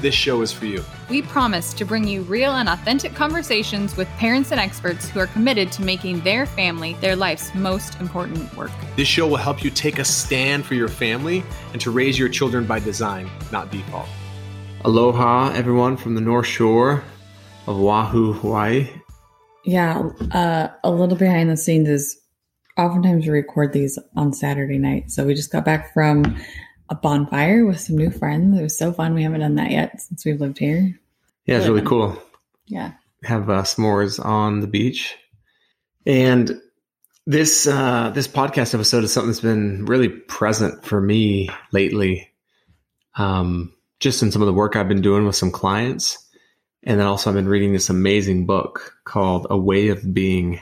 this show is for you. We promise to bring you real and authentic conversations with parents and experts who are committed to making their family their life's most important work. This show will help you take a stand for your family and to raise your children by design, not default. Aloha, everyone from the North Shore of Oahu, Hawaii. Yeah, uh, a little behind the scenes is oftentimes we record these on Saturday night. So we just got back from a bonfire with some new friends. It was so fun. We haven't done that yet since we've lived here. Yeah, it's really cool. Yeah. Have uh, s'mores on the beach. And this uh, this podcast episode is something that's been really present for me lately. Um, just in some of the work I've been doing with some clients. And then also I've been reading this amazing book called A Way of Being.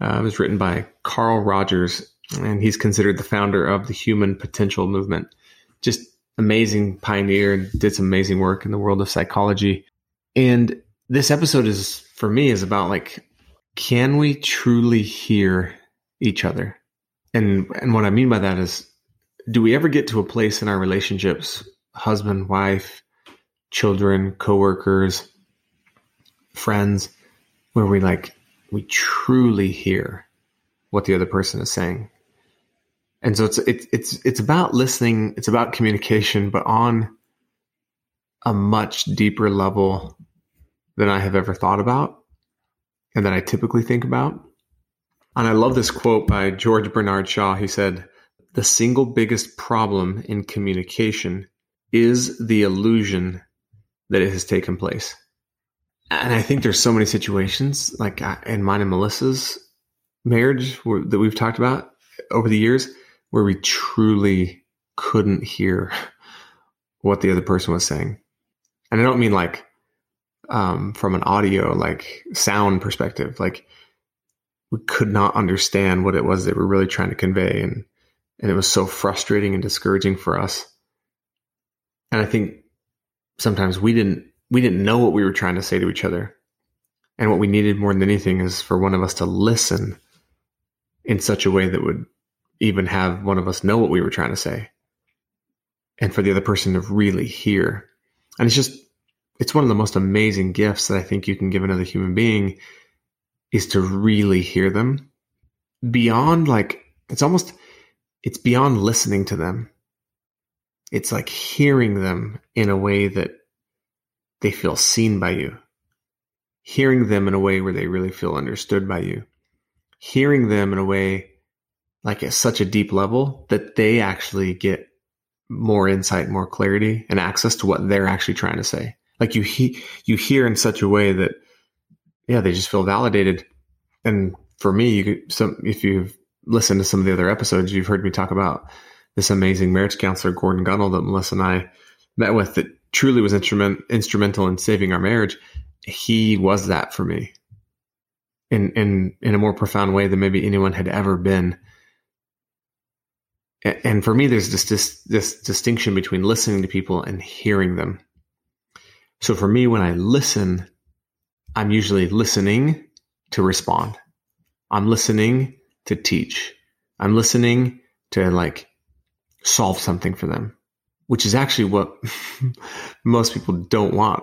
Uh, it was written by Carl Rogers, and he's considered the founder of the Human Potential Movement just amazing pioneer, did some amazing work in the world of psychology. And this episode is for me is about like, can we truly hear each other? And and what I mean by that is, do we ever get to a place in our relationships, husband, wife, children, coworkers, friends, where we like we truly hear what the other person is saying? And so it's it's it's it's about listening it's about communication but on a much deeper level than i have ever thought about and that i typically think about. And i love this quote by george bernard shaw. He said the single biggest problem in communication is the illusion that it has taken place. And i think there's so many situations like uh, in mine and melissa's marriage that we've talked about over the years where we truly couldn't hear what the other person was saying. And I don't mean like um, from an audio, like sound perspective, like we could not understand what it was they were really trying to convey. And, and it was so frustrating and discouraging for us. And I think sometimes we didn't, we didn't know what we were trying to say to each other. And what we needed more than anything is for one of us to listen in such a way that would even have one of us know what we were trying to say and for the other person to really hear. And it's just, it's one of the most amazing gifts that I think you can give another human being is to really hear them beyond like, it's almost, it's beyond listening to them. It's like hearing them in a way that they feel seen by you, hearing them in a way where they really feel understood by you, hearing them in a way like at such a deep level that they actually get more insight, more clarity and access to what they're actually trying to say. Like you, he, you hear in such a way that, yeah, they just feel validated. And for me, you could, so if you've listened to some of the other episodes, you've heard me talk about this amazing marriage counselor, Gordon Gunnell, that Melissa and I met with that truly was instrument, instrumental in saving our marriage. He was that for me in, in, in a more profound way than maybe anyone had ever been and for me, there's this, this, this distinction between listening to people and hearing them. So for me, when I listen, I'm usually listening to respond. I'm listening to teach. I'm listening to like solve something for them, which is actually what most people don't want.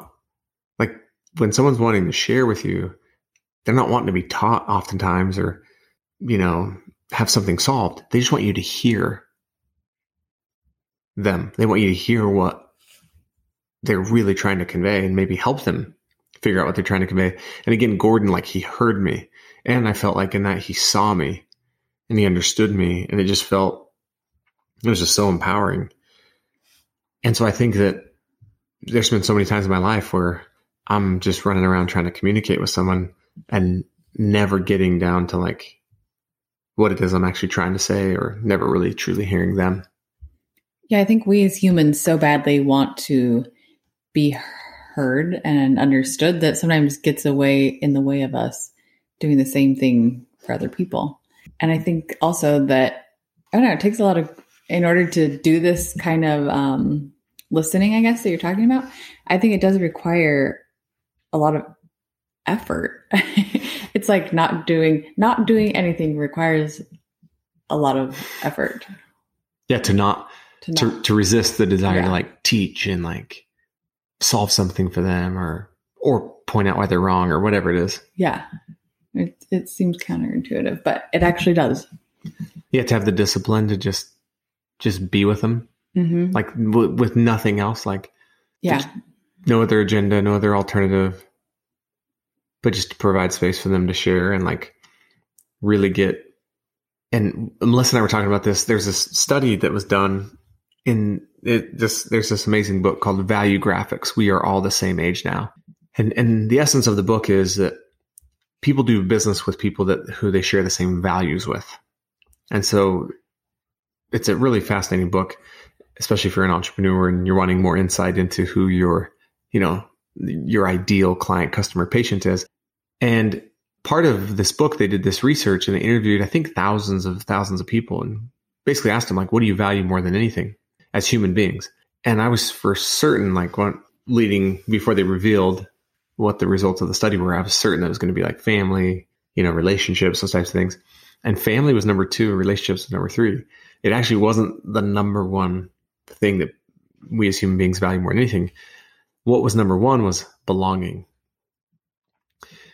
Like when someone's wanting to share with you, they're not wanting to be taught oftentimes or, you know, have something solved. They just want you to hear them. They want you to hear what they're really trying to convey and maybe help them figure out what they're trying to convey. And again, Gordon, like he heard me and I felt like in that he saw me and he understood me and it just felt, it was just so empowering. And so I think that there's been so many times in my life where I'm just running around trying to communicate with someone and never getting down to like what it is I'm actually trying to say or never really truly hearing them. Yeah, I think we as humans so badly want to be heard and understood that sometimes gets away in the way of us doing the same thing for other people. And I think also that, I don't know, it takes a lot of, in order to do this kind of um, listening, I guess, that you're talking about, I think it does require a lot of effort. it's like not doing, not doing anything requires a lot of effort. Yeah. To not, To to, to resist the desire Yeah. to like teach and like solve something for them or, or point out why they're wrong or whatever it is. yeah. It, it seems counterintuitive, but it actually does. You have to have the discipline to just, just be with them. hmm Like w- with nothing else, like Yeah. no other agenda, no other alternative, but just to provide space for them to share and like really get. And Melissa and I were talking about this. There's this study that was done in it. This there's this amazing book called Value Graphics. We are all the same age now, and and the essence of the book is that people do business with people that who they share the same values with, and so it's a really fascinating book especially if you're an entrepreneur and you're wanting more insight into who your, you know, your ideal client, customer, patient is. And part of this book, they did this research and they interviewed, I think, thousands of thousands of people and basically asked them, like, what do you value more than anything as human beings? And I was for certain, like, what leading before they revealed what the results of the study were, I was certain that it was going to be like family, you know, relationships, those types of things. And family was number two, relationships was number three. It actually wasn't the number one thing that we as human beings value more than anything. What was number one was belonging,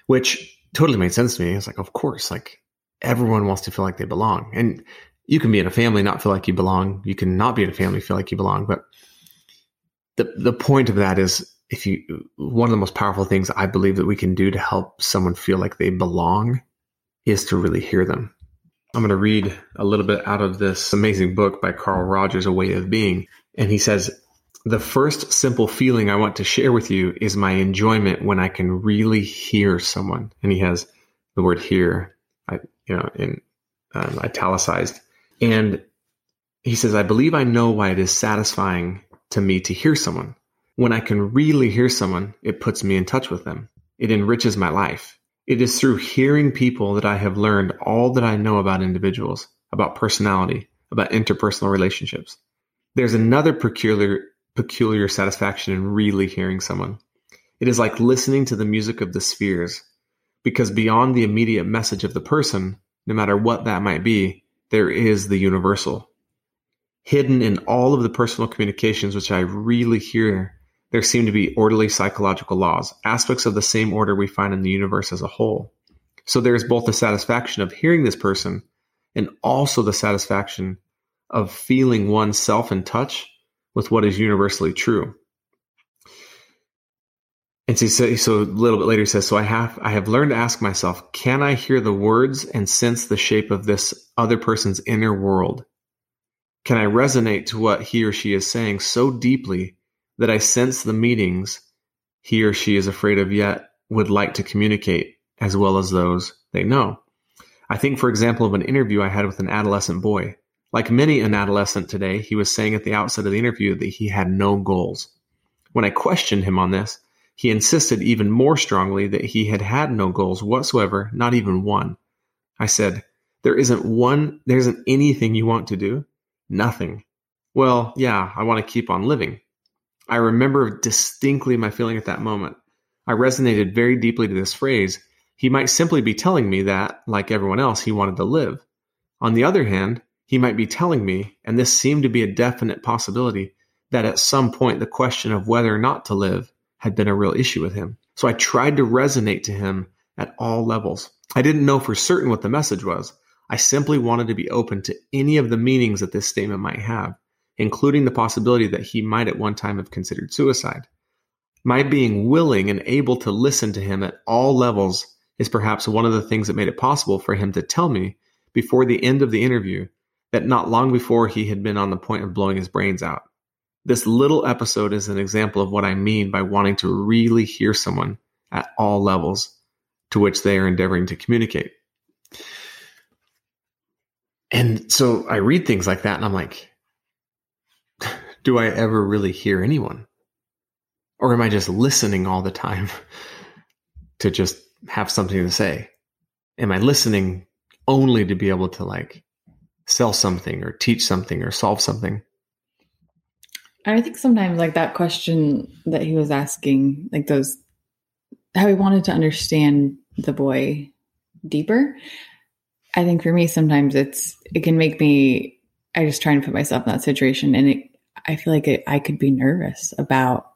which totally made sense to me. It's like, of course, like everyone wants to feel like they belong. And you can be in a family, not feel like you belong. You can not be in a family, feel like you belong. But the, the point of that is if you, one of the most powerful things I believe that we can do to help someone feel like they belong is to really hear them. I'm going to read a little bit out of this amazing book by Carl Rogers, A Way of Being. And he says, The first simple feeling I want to share with you is my enjoyment when I can really hear someone. And he has the word hear, you know, in um, italicized. And he says, I believe I know why it is satisfying to me to hear someone. When I can really hear someone, it puts me in touch with them. It enriches my life. It is through hearing people that I have learned all that I know about individuals, about personality, about interpersonal relationships. There's another peculiar peculiar satisfaction in really hearing someone. It is like listening to the music of the spheres, because beyond the immediate message of the person, no matter what that might be, there is the universal. Hidden in all of the personal communications which I really hear there seem to be orderly psychological laws, aspects of the same order we find in the universe as a whole. So there is both the satisfaction of hearing this person and also the satisfaction of feeling oneself in touch with what is universally true. And so, says- so a little bit later he says, so I have, I have learned to ask myself, can I hear the words and sense the shape of this other person's inner world? Can I resonate to what he or she is saying so deeply that I sense the meanings he or she is afraid of yet would like to communicate as well as those they know. I think, for example, of an interview I had with an adolescent boy. Like many an adolescent today, he was saying at the outset of the interview that he had no goals. When I questioned him on this, he insisted even more strongly that he had had no goals whatsoever, not even one. I said, There isn't one, there isn't anything you want to do? Nothing. Well, yeah, I want to keep on living. I remember distinctly my feeling at that moment. I resonated very deeply to this phrase. He might simply be telling me that, like everyone else, he wanted to live. On the other hand, he might be telling me, and this seemed to be a definite possibility, that at some point the question of whether or not to live had been a real issue with him. So I tried to resonate to him at all levels. I didn't know for certain what the message was. I simply wanted to be open to any of the meanings that this statement might have including the possibility that he might at one time have considered suicide. My being willing and able to listen to him at all levels is perhaps one of the things that made it possible for him to tell me before the end of the interview that not long before he had been on the point of blowing his brains out. This little episode is an example of what I mean by wanting to really hear someone at all levels to which they are endeavoring to communicate. And so I read things like that and I'm like, do I ever really hear anyone? Or am I just listening all the time to just have something to say? am I listening only to be able to like sell something or teach something or solve something? I think sometimes like that question that he was asking, like those, how he wanted to understand the boy deeper. I think for me, sometimes it's, it can make me, I just try and put myself in that situation and it, I feel like it, I could be nervous about,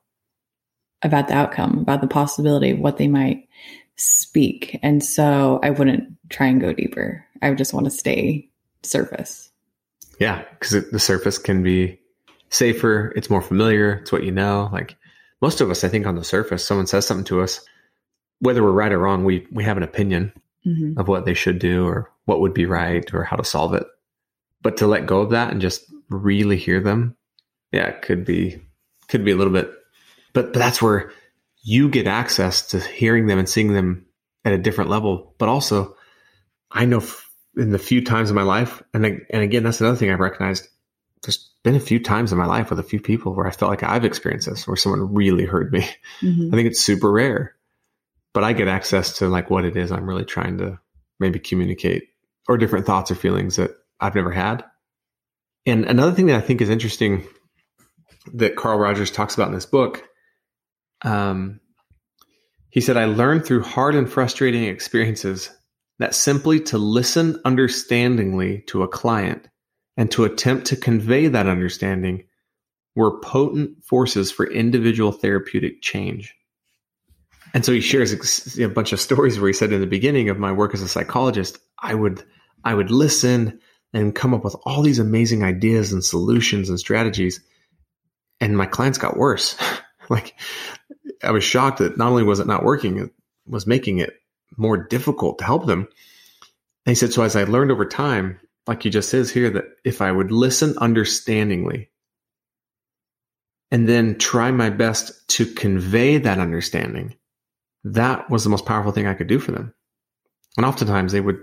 about the outcome, about the possibility of what they might speak. And so I wouldn't try and go deeper. I would just want to stay surface. Yeah. Cause the surface can be safer. It's more familiar. It's what you know. Like most of us, I think on the surface, someone says something to us, whether we're right or wrong, we, we have an opinion Mm-hmm. of what they should do or what would be right or how to solve it. But to let go of that and just really hear them, yeah, it could be could be a little bit but but that's where you get access to hearing them and seeing them at a different level. But also, I know in the few times in my life, and I- and again, that's another thing I've recognized. There's been a few times in my life with a few people where I felt like I've experienced this, where someone really heard me. Mhm. I think it's super rare, but I get access to like what it is I'm really trying to maybe communicate or different thoughts or feelings that I've never had. And another thing that I think is interesting that Carl Rogers talks about in this book, um, he said, I learned through hard and frustrating experiences that simply to listen understandingly to a client and to attempt to convey that understanding were potent forces for individual therapeutic change. And so he shares a bunch of stories where he said in the beginning of my work as a psychologist, I would I would listen and come up with all these amazing ideas and solutions and strategies, and my clients got worse. like I was shocked that not only was it not working, it was making it more difficult to help them. And he said, so as I learned over time, like he just says here, that if I would listen understandingly and then try my best to convey that understanding, that was the most powerful thing I could do for them. And oftentimes they would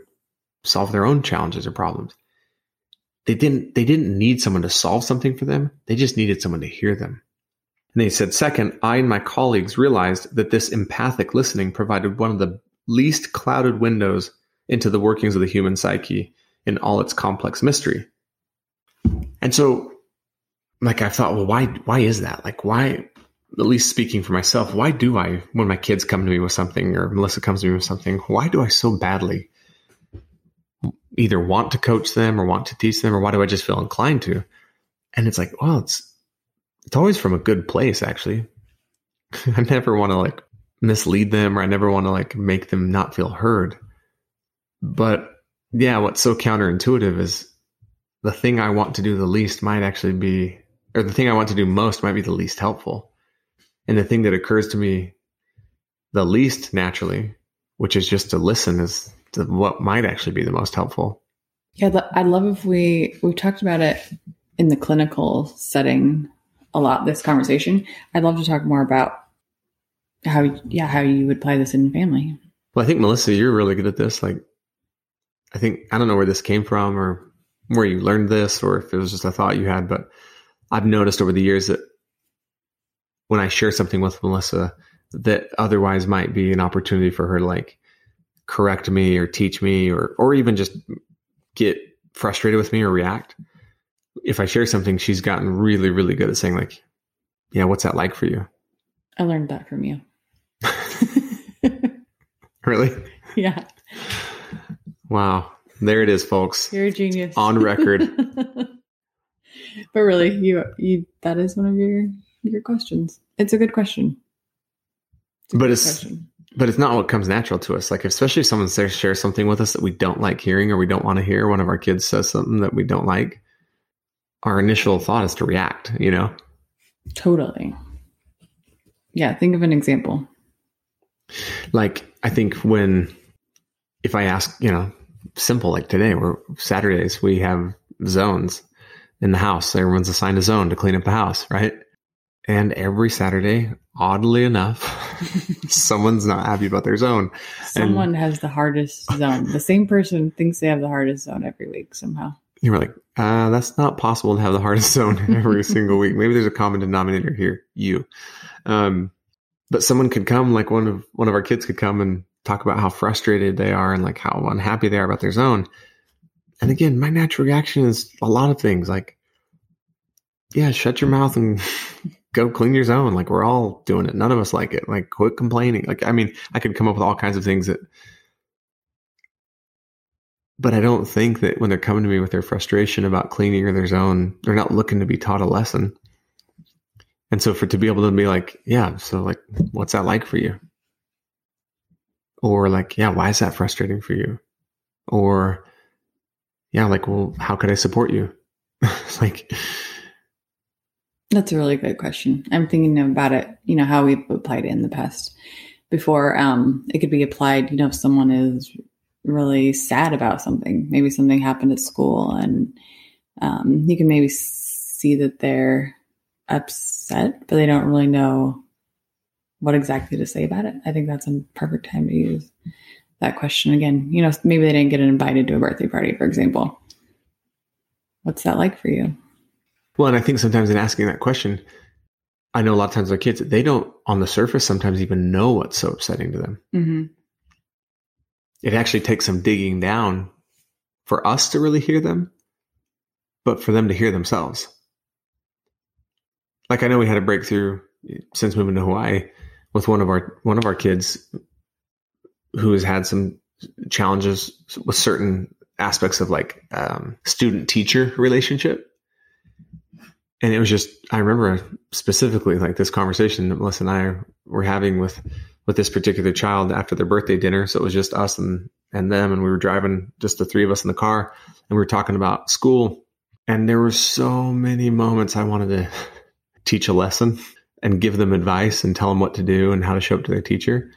solve their own challenges or problems. They didn't they didn't need someone to solve something for them. They just needed someone to hear them. And they said, second, I and my colleagues realized that this empathic listening provided one of the least clouded windows into the workings of the human psyche in all its complex mystery. And so, like, I thought, well, why, why is that? Like, why, at least speaking for myself, why do I, when my kids come to me with something or Melissa comes to me with something, why do I so badly either want to coach them or want to teach them or why do I just feel inclined to? And it's like, well, it's, it's always from a good place, actually. I never want to like mislead them or I never want to like make them not feel heard. But yeah, what's so counterintuitive is the thing I want to do the least might actually be, or the thing I want to do most might be the least helpful. And the thing that occurs to me the least naturally, which is just to listen, is to what might actually be the most helpful. Yeah, I'd love if we we've talked about it in the clinical setting a lot. This conversation, I'd love to talk more about how yeah how you would apply this in family. Well, I think Melissa, you're really good at this. Like, I think I don't know where this came from or where you learned this or if it was just a thought you had, but I've noticed over the years that when I share something with Melissa that otherwise might be an opportunity for her to like correct me or teach me or or even just get frustrated with me or react. If I share something, she's gotten really, really good at saying like, "Yeah, what's that like for you?" I learned that from you. Really? yeah, Wow. There it is, folks. you're a genius On record. but really, you you that is one of your your questions. It's a good question. a But good it's- question. but it's not what comes natural to us. Like, especially if someone says, shares something with us that we don't like hearing or we don't want to hear, one of our kids says something that we don't like, our initial thought is to react, you know? totally. Yeah, think of an example. Like, I think when, if I ask, you know, simple, like today, we're Saturdays, we have zones in the house. Everyone's assigned a zone to clean up the house, right? And every Saturday, oddly enough, someone's not happy about their zone. Someone has the hardest zone. The same person thinks they have the hardest zone every week somehow. You were like, uh, that's not possible to have the hardest zone every single week. Maybe there's a common denominator here, you. Um, but someone could come, like one of one of our kids could come and talk about how frustrated they are and like how unhappy they are about their zone. And again, my natural reaction is a lot of things like, yeah, shut your mouth and go clean your zone. Like we're all doing it. None of us like it. Like quit complaining. Like, I mean, I could come up with all kinds of things that, but I don't think that when they're coming to me with their frustration about cleaning or their zone, they're not looking to be taught a lesson. And so for to be able to be like, yeah, so like, what's that like for you? Or like, yeah, why is that frustrating for you? Or yeah, like, well, how could I support you? like, that's a really good question. I'm thinking about it, you know, how we've applied it in the past. Before um, it could be applied, you know, if someone is really sad about something, maybe something happened at school, and um, you can maybe see that they're upset, but they don't really know what exactly to say about it. I think that's a perfect time to use that question again. You know, maybe they didn't get invited to a birthday party, for example. What's that like for you? Well, and I think sometimes in asking that question, I know a lot of times our kids, they don't on the surface sometimes even know what's so upsetting to them. Mm-hmm. It actually takes some digging down for us to really hear them, but for them to hear themselves. Like I know we had a breakthrough since moving to Hawaii with one of our one of our kids who has had some challenges with certain aspects of like um, student teacher relationship and it was just I remember specifically like this conversation that Melissa and I were having with with this particular child after their birthday dinner. So it was just us and and them, and we were driving just the three of us in the car, and we were talking about school. And there were so many moments I wanted to teach a lesson and give them advice and tell them what to do and how to show up to their teacher.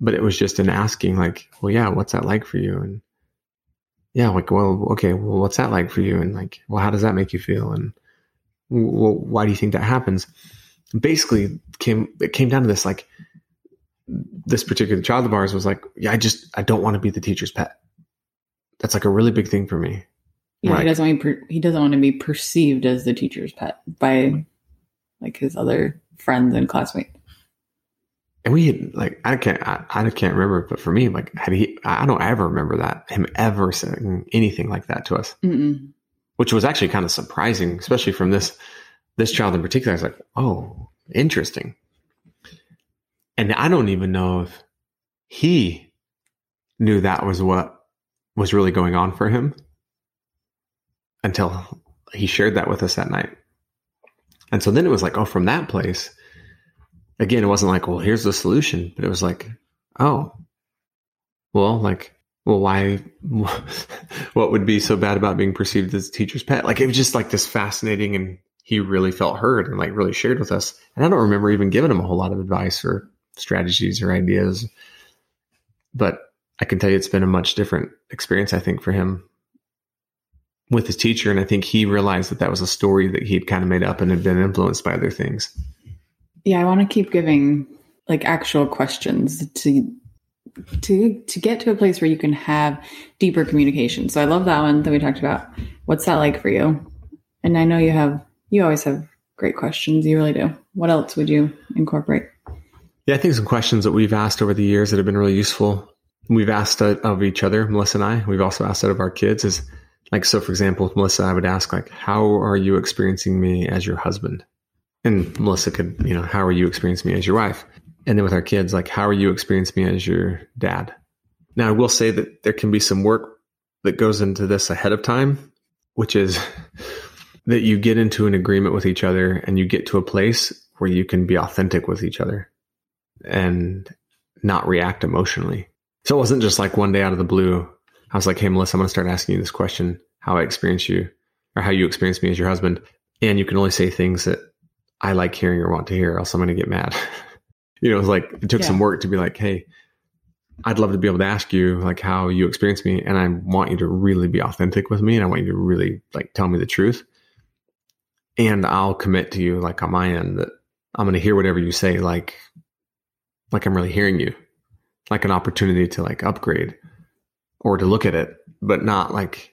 But it was just an asking, like, well, yeah, what's that like for you? And yeah, like, well, okay, well, what's that like for you? And like, well, how does that make you feel? And well, why do you think that happens? Basically, came it came down to this like this particular child of ours was like, yeah, I just I don't want to be the teacher's pet. That's like a really big thing for me. Yeah, like, he doesn't want per- he doesn't want to be perceived as the teacher's pet by mm-hmm. like his other friends and classmates. And we had like I can't I, I can't remember, but for me, like had he I don't ever remember that him ever saying anything like that to us. Mm-mm which was actually kind of surprising, especially from this this child in particular. I was like, oh, interesting. And I don't even know if he knew that was what was really going on for him until he shared that with us that night. And so then it was like, oh, from that place, again, it wasn't like, well, here's the solution, but it was like, oh, well, like well, why, what would be so bad about being perceived as a teacher's pet? Like it was just like this fascinating and he really felt heard and like really shared with us. And I don't remember even giving him a whole lot of advice or strategies or ideas, but I can tell you it's been a much different experience, I think, for him with his teacher. And I think he realized that that was a story that he'd kind of made up and had been influenced by other things. Yeah, I want to keep giving like actual questions to to to get to a place where you can have deeper communication. So I love that one that we talked about. What's that like for you? And I know you have you always have great questions. You really do. What else would you incorporate? Yeah, I think some questions that we've asked over the years that have been really useful. We've asked of each other, Melissa and I. We've also asked out of our kids. Is like so. For example, with Melissa, I would ask like, "How are you experiencing me as your husband?" And Melissa could, you know, "How are you experiencing me as your wife?" and then with our kids, like, how are you experiencing me as your dad? Now, I will say that there can be some work that goes into this ahead of time, which is that you get into an agreement with each other and you get to a place where you can be authentic with each other and not react emotionally. So it wasn't just like one day out of the blue. I was like, hey, Melissa, I'm going to start asking you this question how I experience you or how you experience me as your husband. And you can only say things that I like hearing or want to hear, else I'm going to get mad. you know, it was like it took yeah. some work to be like, hey, I'd love to be able to ask you like how you experience me, and I want you to really be authentic with me, and I want you to really like tell me the truth, and I'll commit to you like on my end that I'm going to hear whatever you say, like like I'm really hearing you, like an opportunity to like upgrade or to look at it, but not like,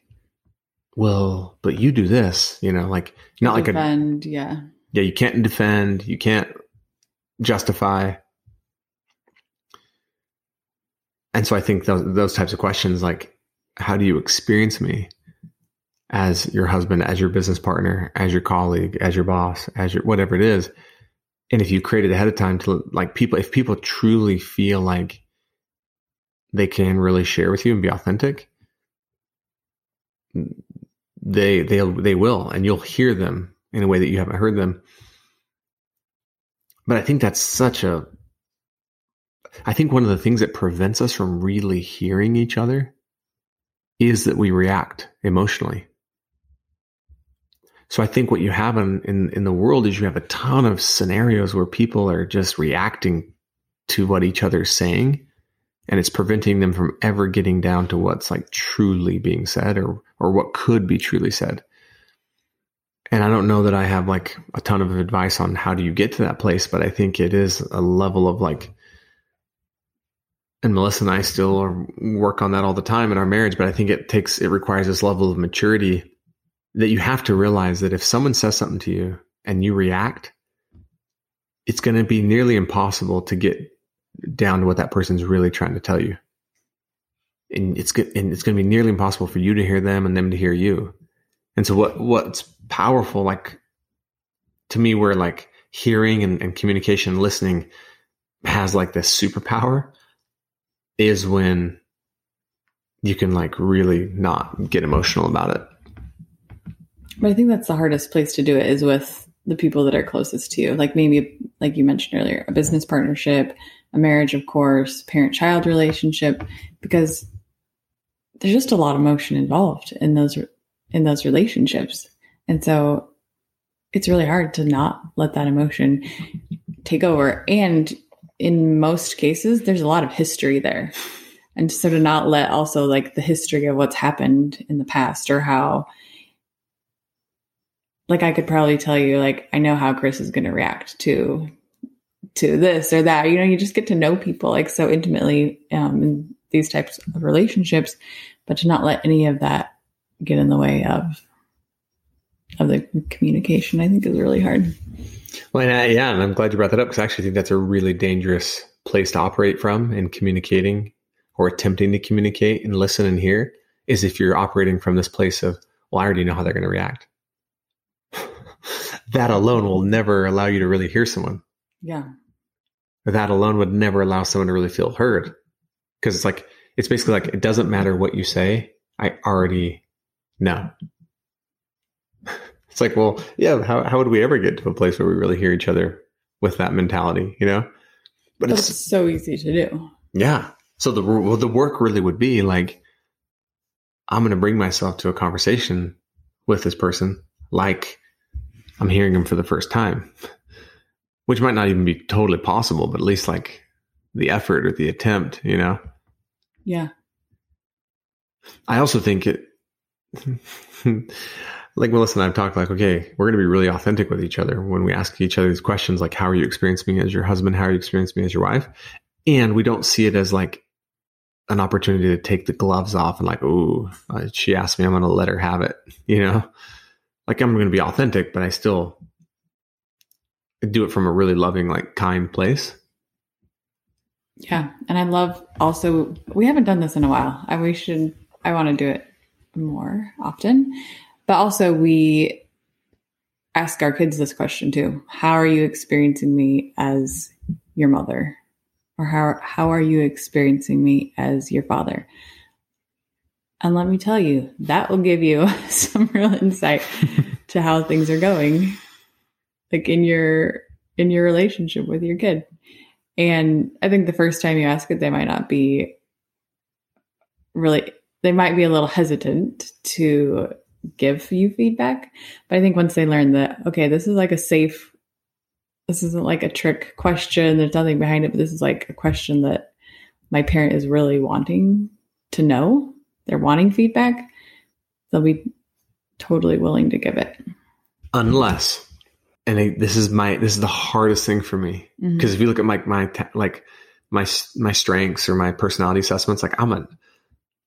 well, but you do this, you know, like not defend, like a yeah, yeah, you can't defend, you can't justify. and so I think those those types of questions, like how do you experience me as your husband, as your business partner, as your colleague, as your boss, as your whatever it is, and if you create it ahead of time to like people, if people truly feel like they can really share with you and be authentic, they they they will, and you'll hear them in a way that you haven't heard them. But I think that's such a I think one of the things that prevents us from really hearing each other is that we react emotionally. So I think what you have in, in, in, the world is you have a ton of scenarios where people are just reacting to what each other's saying. And it's preventing them from ever getting down to what's like truly being said or, or what could be truly said. And I don't know that I have like a ton of advice on how do you get to that place, but I think it is a level of like and Melissa and I still work on that all the time in our marriage, but I think it takes, it requires this level of maturity that you have to realize that if someone says something to you and you react, it's going to be nearly impossible to get down to what that person's really trying to tell you. And it's good, and it's going to be nearly impossible for you to hear them and them to hear you. And so what, what's powerful, like to me, where like hearing and, and communication, listening has like this superpower is when you can like really not get emotional about it. But I think that's the hardest place to do it is with the people that are closest to you. Like maybe, like you mentioned earlier, a business partnership, a marriage, of course, parent child relationship, because there's just a lot of emotion involved in those in those relationships. And so it's really hard to not let that emotion take over. And in most cases, there's a lot of history there. And to not let also like the history of what's happened in the past or how, like, I could probably tell you, like, I know how Chris is going to react to to this or that. You know, you just get to know people like so intimately um, in these types of relationships, but to not let any of that get in the way of of the communication, I think is really hard. Well, and I, yeah, and I'm glad you brought that up because I actually think that's a really dangerous place to operate from in communicating or attempting to communicate and listen and hear is if you're operating from this place of, well, I already know how they're going to react. that alone will never allow you to really hear someone. Yeah. That alone would never allow someone to really feel heard. Because it's like, it's basically like, it doesn't matter what you say. I already know. It's like, well, yeah, how, how would we ever get to a place where we really hear each other with that mentality, you know? But That's it's so easy to do. Yeah. So the, well, the work really would be like, I'm going to bring myself to a conversation with this person like I'm hearing him for the first time, which might not even be totally possible, but at least like the effort or the attempt, you know? Yeah. I also think it, like Melissa and I've talked like, okay, we're going to be really authentic with each other when we ask each other these questions, like, how are you experiencing me as your husband? How are you experiencing me as your wife? And we don't see it as like an opportunity to take the gloves off and like, oh, she asked me, I'm going to let her have it. You know, like I'm going to be authentic, but I still do it from a really loving, like kind place. Yeah. And I love also, we haven't done this in a while. I, we should, I want to do it more often but also, we ask our kids this question too How are you experiencing me as your mother? Or how, how are you experiencing me as your father? And let me tell you, that will give you some real insight to how things are going, like in your in your relationship with your kid. And I think the first time you ask it, they might not be really they might be a little hesitant to give you feedback. But I think once they learn that, okay, this is like a safe, this isn't like a trick question, there's nothing behind it, but this is like a question that my parent is really wanting to know. They're wanting feedback. They'll be totally willing to give it. Unless, and I, this is my, this is the hardest thing for me. Because mm-hmm. if you look at my, my, like, my, my strengths or my personality assessments, like I'm a,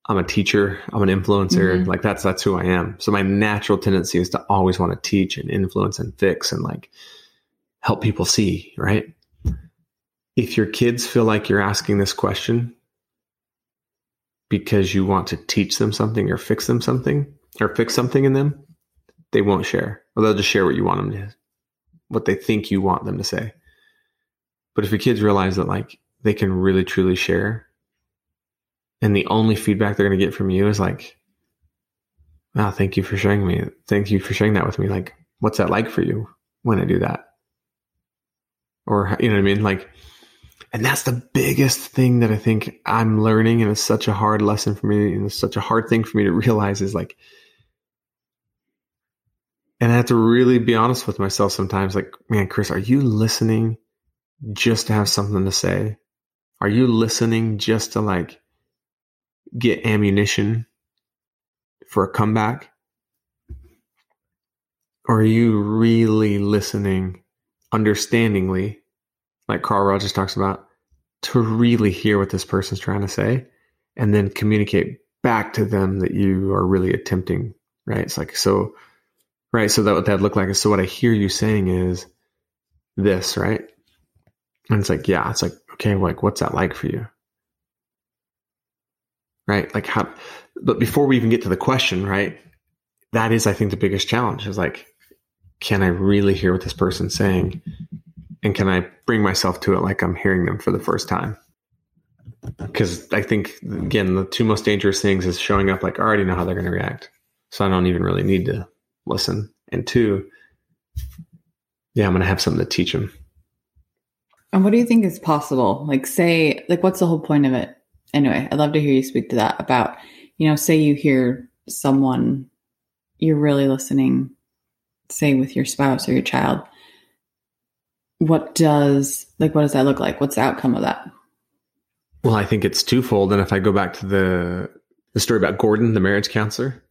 I'm a teacher. I'm an influencer. Mm-hmm. Like that's that's who I am. So my natural tendency is to always want to teach and influence and fix and like help people see, right? If your kids feel like you're asking this question because you want to teach them something or fix them something or fix something in them, they won't share. Or they'll just share what you want them to, what they think you want them to say. But if your kids realize that like they can really truly share and the only feedback they're going to get from you is like, wow, thank you for sharing me. Thank you for sharing that with me. Like, what's that like for you when I do that? Or, you know what I mean? Like, and that's the biggest thing that I think I'm learning. And it's such a hard lesson for me. And it's such a hard thing for me to realize is like, and I have to really be honest with myself sometimes. Like, man, Chris, are you listening just to have something to say? Are you listening just to like get ammunition for a comeback? Or are you really listening understandingly, like Carl Rogers talks about, to really hear what this person's trying to say and then communicate back to them that you are really attempting, right? It's like, so, right. So that what that look like so what I hear you saying is this, right? And it's like, yeah, it's like, okay, like, what's that like for you? Right. Like how, but before we even get to the question, right? That is, I think, the biggest challenge is like, can I really hear what this person's saying? And can I bring myself to it like I'm hearing them for the first time? Because I think, again, the two most dangerous things is showing up like I already know how they're going to react. So I don't even really need to listen. And two, yeah, I'm going to have something to teach them. And what do you think is possible? Like, say, like, what's the whole point of it? Anyway, I'd love to hear you speak to that about, you know, say you hear someone, you're really listening say with your spouse or your child what does like what does that look like what's the outcome of that well i think it's twofold and if i go back to the the story about gordon the marriage counselor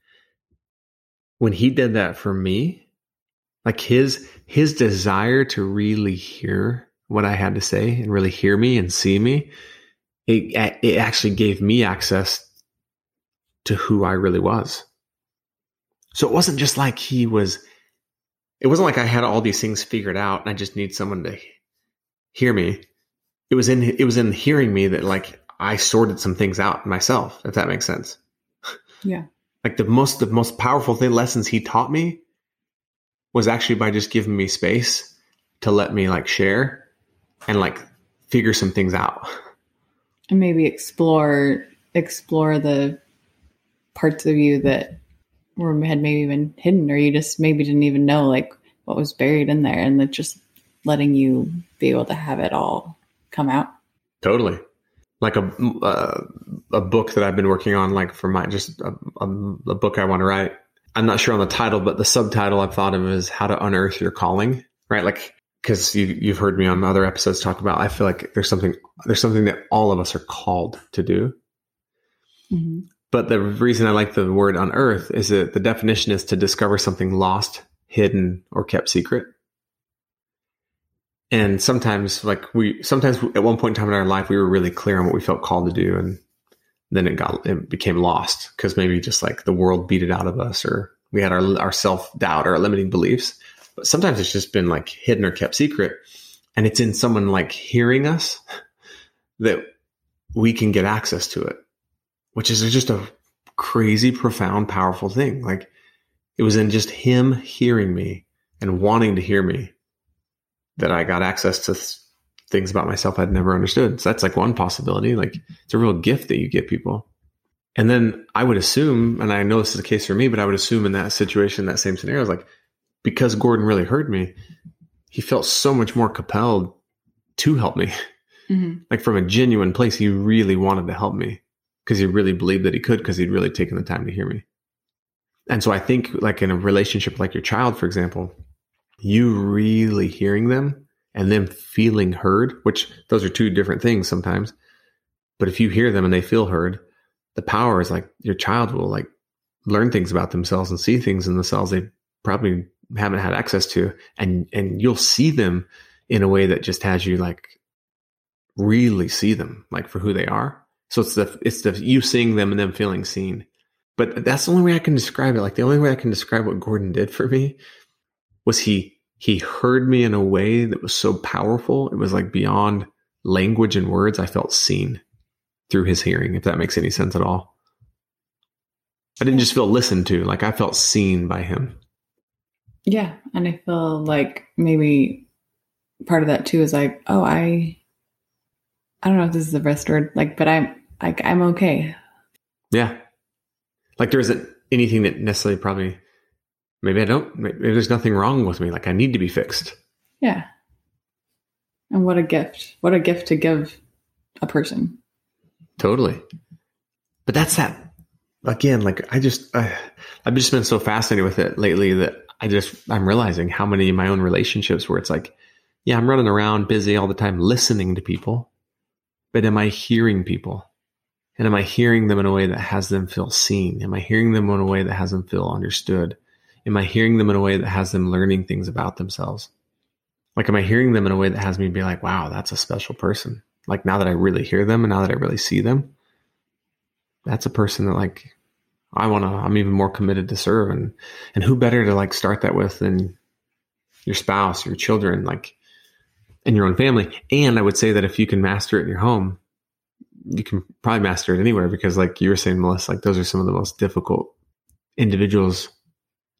when he did that for me like his his desire to really hear what i had to say and really hear me and see me it it actually gave me access to who i really was so it wasn't just like he was it wasn't like I had all these things figured out and I just need someone to hear me. It was in it was in hearing me that like I sorted some things out myself, if that makes sense. Yeah. Like the most the most powerful thing lessons he taught me was actually by just giving me space to let me like share and like figure some things out. And maybe explore explore the parts of you that or had maybe been hidden or you just maybe didn't even know like what was buried in there and that just letting you be able to have it all come out totally like a uh, a book that I've been working on like for my just a, a, a book I want to write I'm not sure on the title but the subtitle I've thought of is how to unearth your calling right like because you, you've heard me on other episodes talk about I feel like there's something there's something that all of us are called to do mm-hmm. But the reason I like the word unearth is that the definition is to discover something lost, hidden, or kept secret. And sometimes, like we, sometimes at one point in time in our life, we were really clear on what we felt called to do, and then it got, it became lost because maybe just like the world beat it out of us, or we had our our self doubt or our limiting beliefs. But sometimes it's just been like hidden or kept secret, and it's in someone like hearing us that we can get access to it which is just a crazy, profound, powerful thing. Like it was in just him hearing me and wanting to hear me that I got access to th- things about myself I'd never understood. So that's like one possibility. Like it's a real gift that you give people. And then I would assume, and I know this is the case for me, but I would assume in that situation, that same scenario, is like because Gordon really heard me, he felt so much more compelled to help me. Mm-hmm. Like from a genuine place, he really wanted to help me because he really believed that he could because he'd really taken the time to hear me. And so I think like in a relationship like your child, for example, you really hearing them and them feeling heard, which those are two different things sometimes. But if you hear them and they feel heard, the power is like your child will like learn things about themselves and see things in themselves they probably haven't had access to. And and you'll see them in a way that just has you like really see them like for who they are so it's the it's the you seeing them and them feeling seen. But that's the only way I can describe it. Like the only way I can describe what Gordon did for me was he he heard me in a way that was so powerful. It was like beyond language and words. I felt seen through his hearing, if that makes any sense at all. I didn't just feel listened to, like I felt seen by him. Yeah. And I feel like maybe part of that too is like, oh, I, I don't know if this is the best word, like, but I'm like, I'm okay. Yeah. Like there isn't anything that necessarily probably, maybe I don't, maybe there's nothing wrong with me. Like I need to be fixed. Yeah. And what a gift. What a gift to give a person. Totally. But that's that again, like I just, I, I've just been so fascinated with it lately that I just, I'm realizing how many of my own relationships where it's like, yeah, I'm running around busy all the time listening to people, but am I hearing people? And am I hearing them in a way that has them feel seen? Am I hearing them in a way that has them feel understood? Am I hearing them in a way that has them learning things about themselves? Like, am I hearing them in a way that has me be like, wow, that's a special person? Like, now that I really hear them and now that I really see them, that's a person that, like, I want to, I'm even more committed to serve. And, and who better to like start that with than your spouse, your children, like, and your own family. And I would say that if you can master it in your home, you can probably master it anywhere because, like you were saying, Melissa, like those are some of the most difficult individuals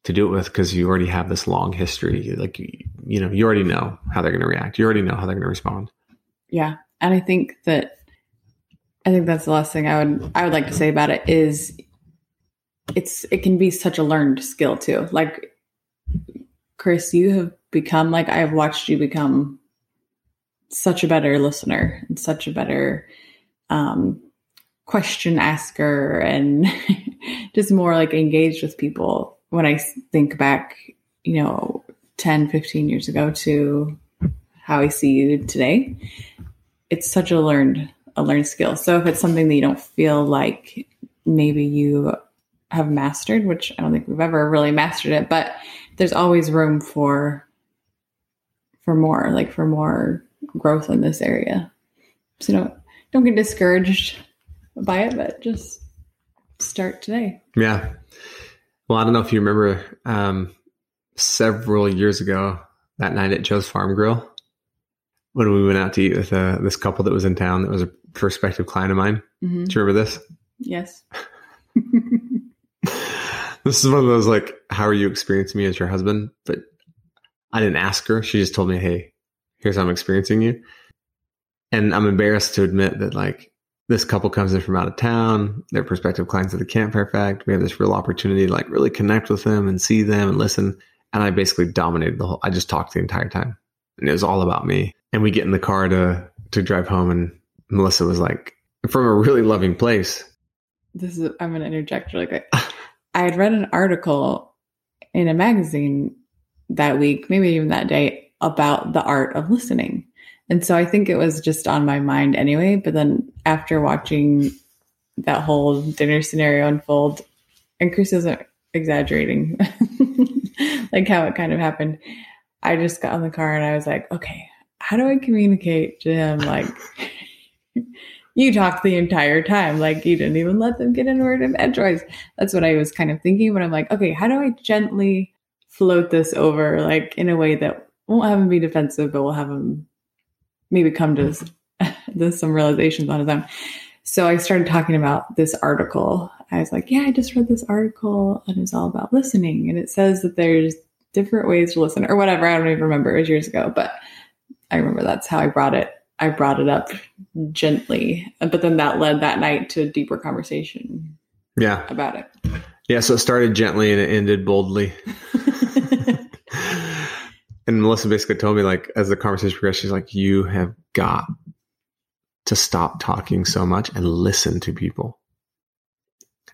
to do it with because you already have this long history. Like, you know, you already know how they're going to react. You already know how they're going to respond. Yeah. And I think that, I think that's the last thing I would, I would like to say about it is it's, it can be such a learned skill too. Like, Chris, you have become like, I've watched you become such a better listener and such a better um, question asker and just more like engaged with people when I think back, you know, 10, 15 years ago to how I see you today. It's such a learned a learned skill. So if it's something that you don't feel like maybe you have mastered, which I don't think we've ever really mastered it, but there's always room for for more, like for more growth in this area. So don't don't get discouraged by it, but just start today. Yeah. Well, I don't know if you remember um, several years ago that night at Joe's Farm Grill when we went out to eat with uh, this couple that was in town that was a prospective client of mine. Mm-hmm. Do you remember this? Yes. this is one of those like, how are you experiencing me as your husband? But I didn't ask her. She just told me, hey, here's how I'm experiencing you. And I'm embarrassed to admit that like this couple comes in from out of town. They're prospective clients of the Campfire Effect. We have this real opportunity to like really connect with them and see them and listen. And I basically dominated the whole, I just talked the entire time and it was all about me. And we get in the car to, to drive home and Melissa was like, from a really loving place. This is, I'm going to interject really quick. I had read an article in a magazine that week, maybe even that day, about the art of listening. And so I think it was just on my mind anyway. But then after watching that whole dinner scenario unfold, and Chris isn't exaggerating, like how it kind of happened, I just got in the car and I was like, okay, how do I communicate to him? Like, you talked the entire time. Like, you didn't even let them get in word of edgewise. That's what I was kind of thinking. But I'm like, okay, how do I gently float this over, like, in a way that won't have him be defensive, but will have him maybe come to this, some realizations on his own. So I started talking about this article. I was like, yeah, I just read this article and it's all about listening. And it says that there's different ways to listen or whatever. I don't even remember. It was years ago, but I remember that's how I brought it. I brought it up gently, but then that led that night to a deeper conversation. Yeah. About it. Yeah. So it started gently and it ended boldly. and Melissa basically told me like as the conversation progressed, she's like, you have got to stop talking so much and listen to people.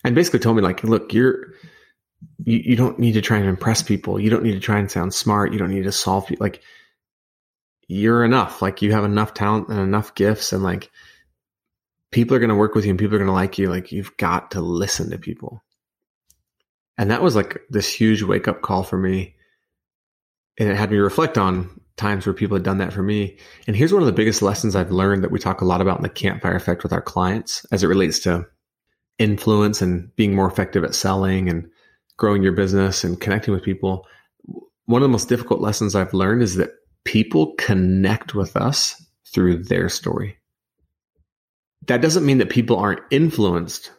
And basically told me like, look, you're you, you don't need to try and impress people. You don't need to try and sound smart. You don't need to solve like you're enough. Like you have enough talent and enough gifts and like people are going to work with you and people are going to like you. Like you've got to listen to people. And that was like this huge wake up call for me and it had me reflect on times where people had done that for me. And here's one of the biggest lessons I've learned that we talk a lot about in the campfire effect with our clients as it relates to influence and being more effective at selling and growing your business and connecting with people. One of the most difficult lessons I've learned is that people connect with us through their story. That doesn't mean that people aren't influenced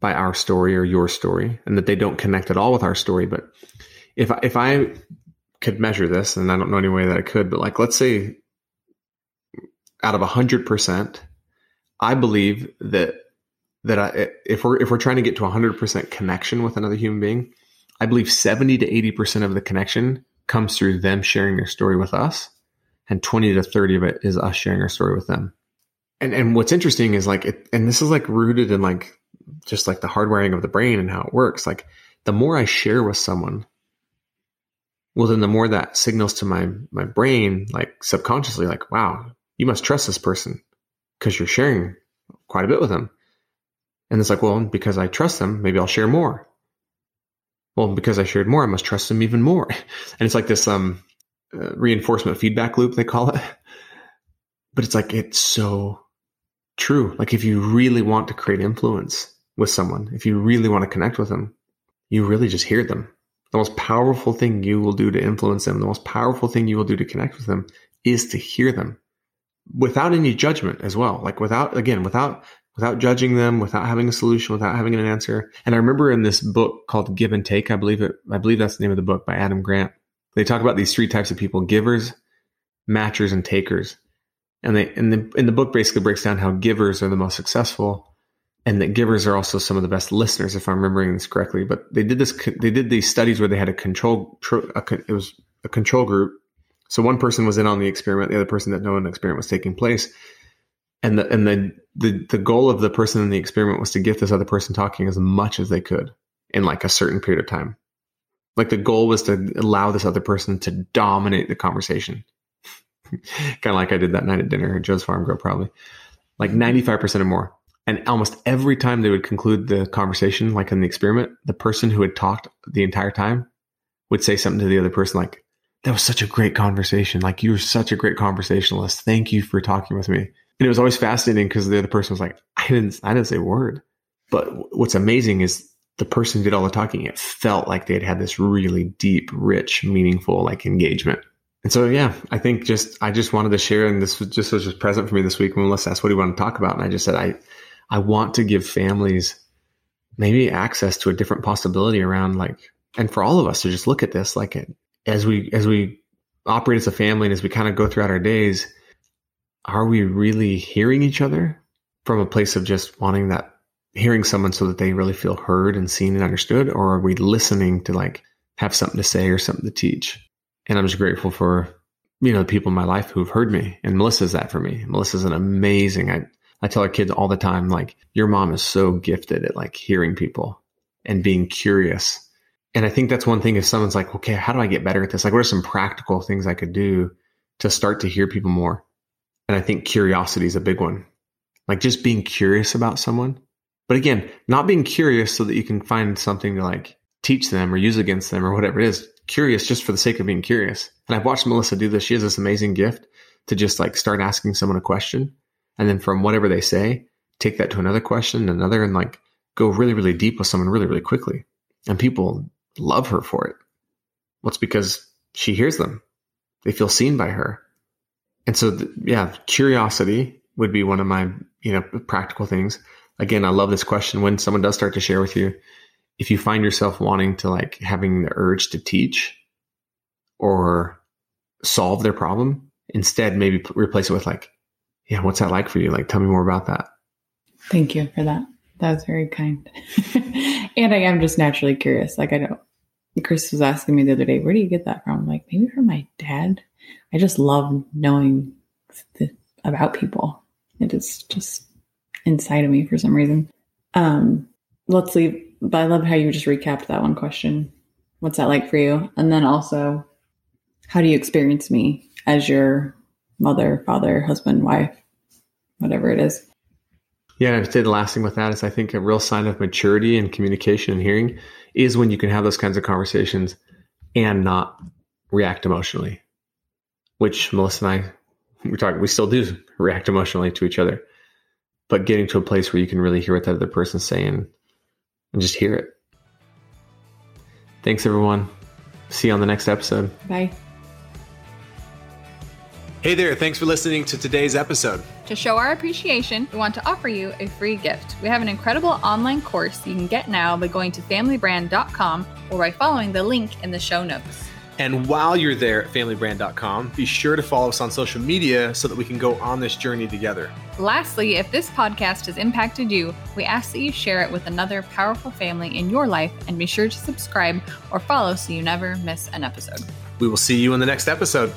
by our story or your story and that they don't connect at all with our story. But if if I could measure this, and I don't know any way that I could, but like, let's say out of hundred percent, I believe that, that I, if we're, if we're trying to get to hundred percent connection with another human being, I believe 70 to 80% of the connection comes through them sharing their story with us and 20 to 30 of it is us sharing our story with them. And, and what's interesting is like, it, and this is like rooted in like, just like the hardwiring of the brain and how it works. Like the more I share with someone, well, then the more that signals to my, my brain, like subconsciously, like, wow, you must trust this person because you're sharing quite a bit with them. And it's like, well, because I trust them, maybe I'll share more. Well, because I shared more, I must trust them even more. And it's like this, um, uh, reinforcement feedback loop, they call it. But it's like, it's so true. Like if you really want to create influence with someone, if you really want to connect with them, you really just hear them. The most powerful thing you will do to influence them, the most powerful thing you will do to connect with them is to hear them without any judgment as well. Like without, again, without, without judging them, without having a solution, without having an answer. And I remember in this book called Give and Take, I believe it, I believe that's the name of the book by Adam Grant. They talk about these three types of people, givers, matchers, and takers and they and the in the book basically breaks down how givers are the most successful and that givers are also some of the best listeners if i'm remembering this correctly but they did this they did these studies where they had a control a, it was a control group. So one person was in on the experiment the other person didn't know an experiment was taking place. And the and the, the the goal of the person in the experiment was to get this other person talking as much as they could in like a certain period of time. Like the goal was to allow this other person to dominate the conversation. Kind of like I did that night at dinner at Joe's Farm Grill, probably. Like 95% or more. And almost every time they would conclude the conversation, like in the experiment, the person who had talked the entire time would say something to the other person like, that was such a great conversation. Like you were such a great conversationalist. Thank you for talking with me. And it was always fascinating because the other person was like, I didn't, I didn't say a word. But what's amazing is the person who did all the talking, it felt like they'd had this really deep, rich, meaningful like engagement. And so, yeah, I think just, I just wanted to share, and this was just was just present for me this week when Melissa asked, what do you want to talk about? And I just said, I, I want to give families maybe access to a different possibility around like, and for all of us to just look at this, like as we, as we operate as a family and as we kind of go throughout our days, are we really hearing each other from a place of just wanting that, hearing someone so that they really feel heard and seen and understood? Or are we listening to like have something to say or something to teach? And I'm just grateful for, you know, the people in my life who've heard me. And Melissa's that for me. Melissa's an amazing, I, I tell our kids all the time, like, your mom is so gifted at like hearing people and being curious. And I think that's one thing if someone's like, okay, how do I get better at this? Like, what are some practical things I could do to start to hear people more? And I think curiosity is a big one. Like just being curious about someone. But again, not being curious so that you can find something to like teach them or use against them or whatever it is curious just for the sake of being curious. And I've watched Melissa do this. She has this amazing gift to just like start asking someone a question. And then from whatever they say, take that to another question, another, and like go really, really deep with someone really, really quickly. And people love her for it. What's because she hears them. They feel seen by her. And so, th- yeah, curiosity would be one of my, you know, practical things. Again, I love this question. When someone does start to share with you, if you find yourself wanting to like having the urge to teach or solve their problem, instead maybe replace it with like, yeah, what's that like for you? Like, tell me more about that. Thank you for that. That was very kind. and I am just naturally curious. Like, I don't, Chris was asking me the other day, where do you get that from? I'm like, maybe from my dad. I just love knowing the, about people. It is just inside of me for some reason. Um, let's leave but I love how you just recapped that one question. What's that like for you? And then also, how do you experience me as your mother, father, husband, wife, whatever it is? Yeah, I'd say the last thing with that is I think a real sign of maturity and communication and hearing is when you can have those kinds of conversations and not react emotionally, which Melissa and I, we're talking, we still do react emotionally to each other, but getting to a place where you can really hear what that other person's saying and just hear it. Thanks, everyone. See you on the next episode. Bye. Hey there, thanks for listening to today's episode. To show our appreciation, we want to offer you a free gift. We have an incredible online course you can get now by going to familybrand.com or by following the link in the show notes. And while you're there at familybrand.com, be sure to follow us on social media so that we can go on this journey together. Lastly, if this podcast has impacted you, we ask that you share it with another powerful family in your life and be sure to subscribe or follow so you never miss an episode. We will see you in the next episode.